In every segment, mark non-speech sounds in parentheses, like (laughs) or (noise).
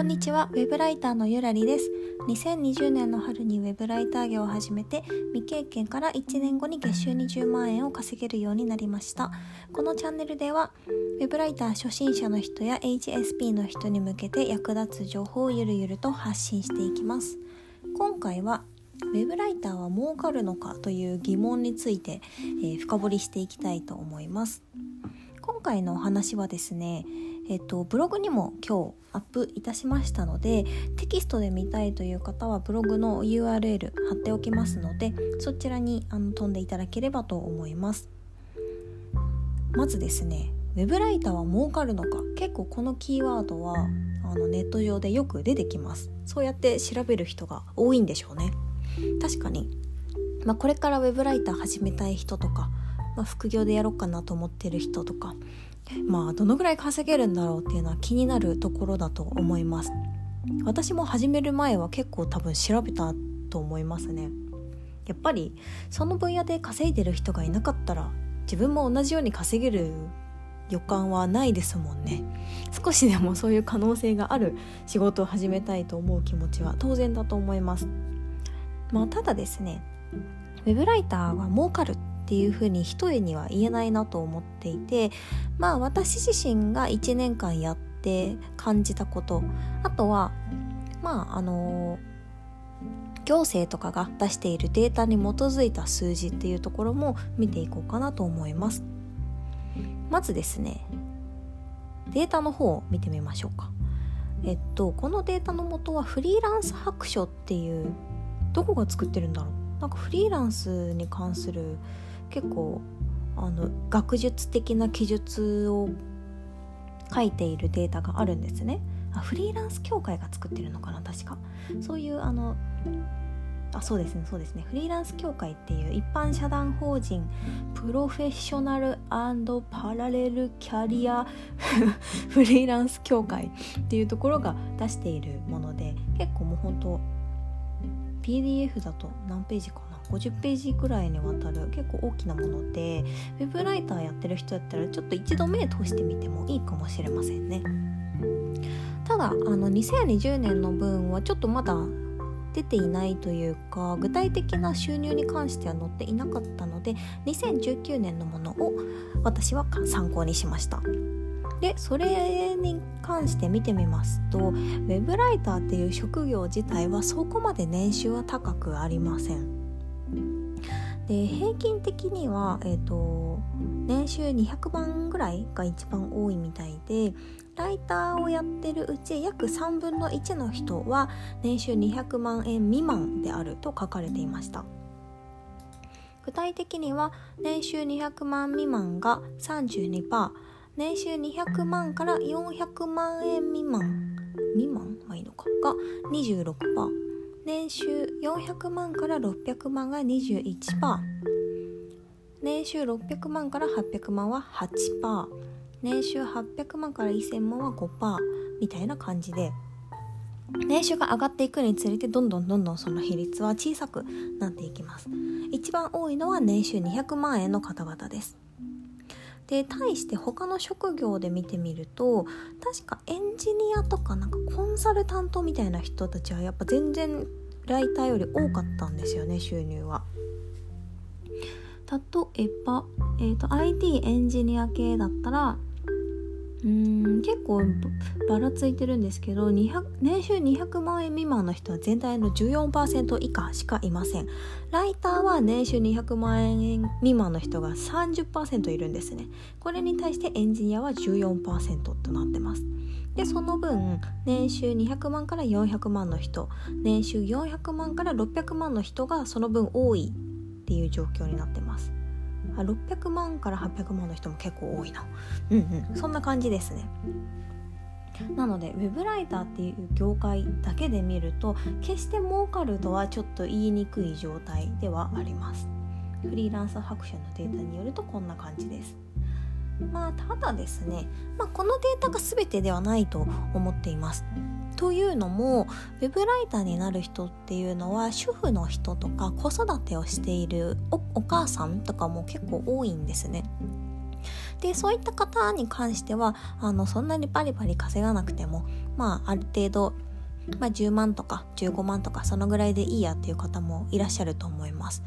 こんにちは、ウェブライターのゆらりです。2020年の春にウェブライター業を始めて、未経験から1年後に月収20万円を稼げるようになりました。このチャンネルでは、ウェブライター初心者の人や HSP の人に向けて役立つ情報をゆるゆると発信していきます。今回は、ウェブライターは儲かるのかという疑問について、えー、深掘りしていきたいと思います。今回のお話はですね、えっと、ブログにも今日アップいたしましたのでテキストで見たいという方はブログの URL 貼っておきますのでそちらにあの飛んでいただければと思います。まずですねウェブライターは儲かるのか？結構このキーワードはあのネット上でよく出てきます。そうやって調べる人が多いんでしょうね。確かに、まあ、これからウェブライター始めたい人とか、まあ、副業でやろうかなと思ってる人とかまあどのぐらい稼げるんだろうっていうのは気になるところだと思います。私も始める前は結構多分調べたと思いますね。やっぱりその分野で稼いでる人がいなかったら自分も同じように稼げる予感はないですもんね。少しでもそういう可能性がある仕事を始めたいと思う気持ちは当然だと思います。まあただですねウェブライターは儲かるっていうふうに一重には言えないなと思っていてまあ私自身が1年間やって感じたことあとはまああの行政とかが出しているデータに基づいた数字っていうところも見ていこうかなと思います。まずですねデータの方を見てみましょうか。えっとこのデータの元はフリーランス白書っていうどこが作ってるんだろう。なんかフリーランスに関する結構あの学術的な記述を書いているデータがあるんですね。あフリーランス協会が作ってるのかな確か。そういうあのあそうですねそうですね。フリーランス協会っていう一般社団法人プロフェッショナルパラレルキャリア (laughs) フリーランス協会っていうところが出しているもので結構もう本当 PDF だと何ページか50ページくらいにわたる結構大きなものでウェブライターやってる人やったらちょっと一度目通してみてもいいかもしれませんね。ただあの2020年の分はちょっとまだ出ていないというか具体的な収入に関しては載っていなかったので2019年のものを私は参考にしました。でそれに関して見てみますとウェブライターっていう職業自体はそこまで年収は高くありません。で平均的には、えーと、年収200万ぐらいが一番多いみたいでライターをやってるうち約3分の1の人は年収200万円未満であると書かれていました。具体的には年収200万未満が32%年収200万から400万円未満未満？はいいのか？が26%年収400万から600万が21%年収600万から800万は8%年収800万から1000万は5%みたいな感じで。年収が上がっていくにつれてどんどんどんどんその比率は小さくなっていきます。一番多いのは年収200万円の方々です。で対して他の職業で見てみると確かエンジニアとかなんかコンサルタントみたいな人たちはやっぱ全然ライターより多かったんですよね収入は。例えば、えーと、IT エンジニア系だったらうん結構ばらついてるんですけど年収200万円未満の人は全体の14%以下しかいません。ライターは年収200万円未満の人が30%いるんですね。これに対してエンジニアは14%となってます。でその分年収200万から400万の人年収400万から600万の人がその分多いっていう状況になってます。600万から800万の人も結構多いな。うんうん。そんな感じですね。なのでウェブライターっていう業界だけで見ると決して儲かるとはちょっと言いにくい状態ではあります。フリーランス白書のデータによるとこんな感じです。まあただですね、まあ、このデータが全てではないと思っています。というのもウェブライターになる人っていうのは主婦の人とか子育てをしているお母さんとかも結構多いんですね。でそういった方に関してはあのそんなにバリバリ稼がなくてもまあある程度まあ、10万とか15万とかそのぐらいでいいやっていう方もいらっしゃると思います。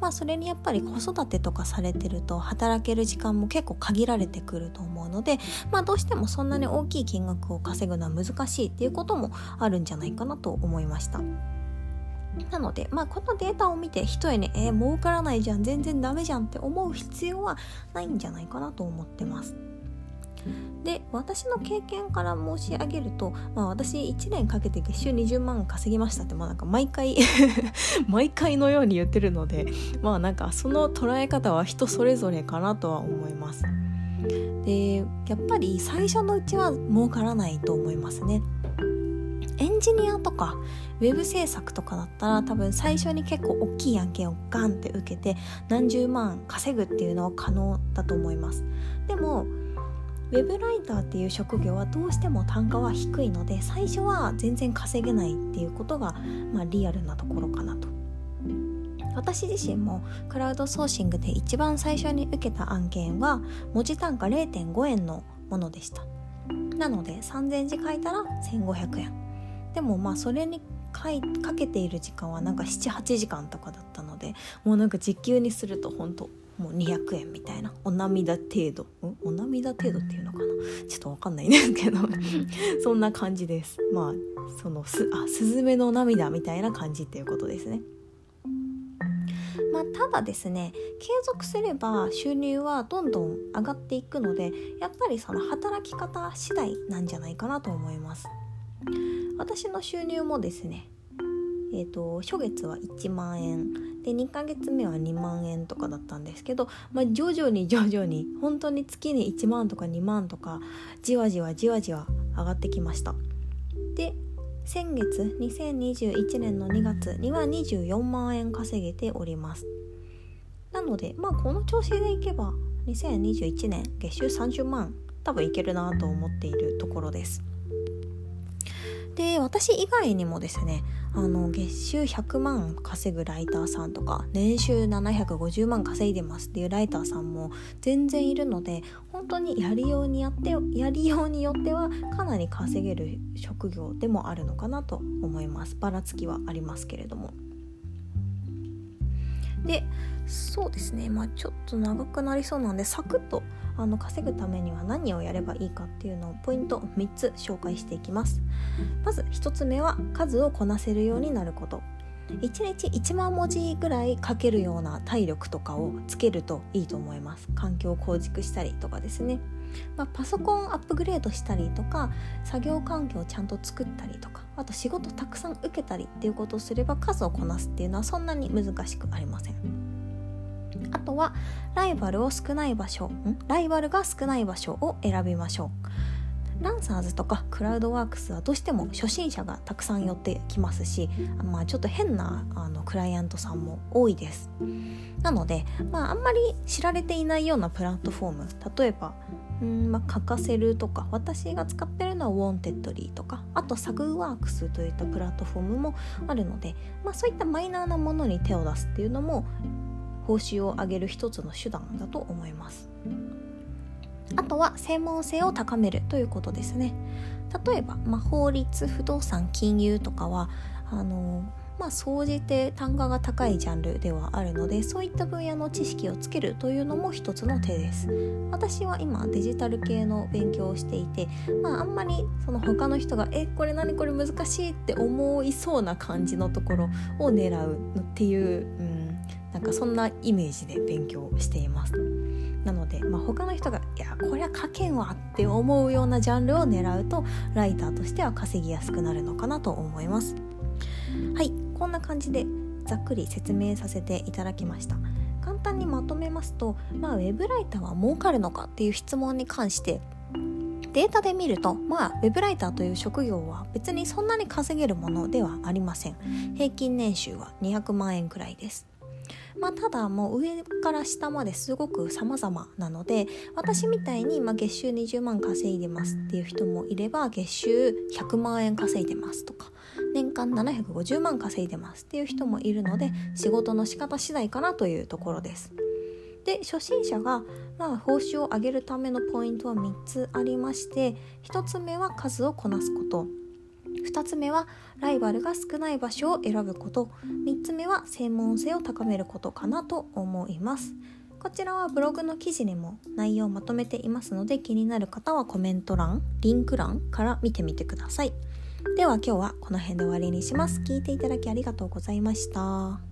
まあそれにやっぱり子育てとかされてると働ける時間も結構限られてくると思うので、まあどうしてもそんなに大きい金額を稼ぐのは難しいっていうこともあるんじゃないかなと思いました。なので、まあ、このデータを見て一重に、えー、儲からないじゃん、全然ダメじゃんって思う必要はないんじゃないかなと思ってます。で私の経験から申し上げると、まあ、私1年かけて月収20万稼ぎましたって、まあ、なんか毎回 (laughs) 毎回のように言ってるのでまあなんかその捉え方は人それぞれかなとは思います。でやっぱり最初のうちは儲からないと思いますね。エンジニアとかウェブ制作とかだったら多分最初に結構大きい案件をガンって受けて何十万稼ぐっていうのは可能だと思いますでもウェブライターっていう職業はどうしても単価は低いので最初は全然稼げないっていうことが、まあ、リアルなところかなと。私自身もクラウドソーシングで一番最初に受けた案件は文字単価0.5円のものでした。なので3000字書いたら1500円。でもまあそれにかいかけている時間はなんか78時間とかだったのでもうなんか時給にすると本当もう200円みたいな。お涙程度。ん？お涙程度っていうのかな？ちょっとわかんないんですけど。そんな感じです。まあそのすあスズメの涙みたいな感じっていうことですね。まあ、ただですね継続すれば収入はどんどん上がっていくのでやっぱりその働き方次第なんじゃないかなと思います。私の収入もですねえーと、初月は1万円。で2ヶ月目は2万円とかだったんですけど、まあ、徐々に徐々に本当に月に1万とか2万とかじわじわじわじわ上がってきました。で先月2021年の2月には24万円稼げております。なのでまあこの調子でいけば2021年月収30万多分いけるなと思っているところです。で私以外にもですねあの月収100万稼ぐライターさんとか年収750万稼いでますっていうライターさんも全然いるので本当にやりようにやってやりようによってはかなり稼げる職業でもあるのかなと思います。ばらつきはありますけれども。でそうですね。まあちょっと長くなりそうなんでサクッとあの稼ぐためには何をやればいいかっていうのをポイント3つ紹介していきます。まず1つ目は数をこなせるようになること。1日1万文字ぐらい書けるような体力とかをつけるといいと思います。環境を構築したりとかですね、まあ、パソコンアップグレードしたりとか作業環境をちゃんと作ったりとかあと仕事たくさん受けたりっていうことをすれば数をこなすっていうのはそんなに難しくありません。あとはライバルを少ない場所ライバルが少ない場所を選びましょう。ランサーズとかクラウドワークスはどうしても初心者がたくさん寄ってきますし、まあ、ちょっと変なあのクライアントさんも多いです。なので、まあ、あんまり知られていないようなプラットフォーム例えばうんまあ、カカセルとか私が使ってるのはウォンテッドリーとかあとサグーワークスといったプラットフォームもあるので、まあ、そういったマイナーなものに手を出すっていうのも報酬を上げる一つの手段だと思います。あとは専門性を高めるということですね。例えば、まあ、法律不動産金融とかはあのまあ総じて単価が高いジャンルではあるのでそういった分野の知識をつけるというのも一つの手です。私は今デジタル系の勉強をしていて、まあ、あんまりその他の人が「えこれ何これ難しい」って思いそうな感じのところを狙うっていう、うんなんかそんなイメージで勉強していますなので、まあ、他の人が「いやこれは書けんわ」って思うようなジャンルを狙うとライターとしては稼ぎやすくなるのかなと思いますはいこんな感じでざっくり説明させていただきました簡単にまとめますと、まあ、ウェブライターは儲かるのかっていう質問に関してデータで見ると、まあ、ウェブライターという職業は別にそんなに稼げるものではありません。平均年収は200万円くらいです。まあ、ただもう上から下まですごく様々なので私みたいにま月収20万稼いでますっていう人もいれば月収100万円稼いでますとか年間750万稼いでますっていう人もいるので仕事の仕方次第かなというところです。で初心者が、まあ、報酬を上げるためのポイントは3つありまして1つ目は数をこなすこと2つ目はライバルが少ない場所を選ぶこと。3つ目は専門性を高めることかなと思います。こちらはブログの記事にも内容をまとめていますので気になる方はコメント欄リンク欄から見てみてください。では今日はこの辺で終わりにします。聞いていただきありがとうございました。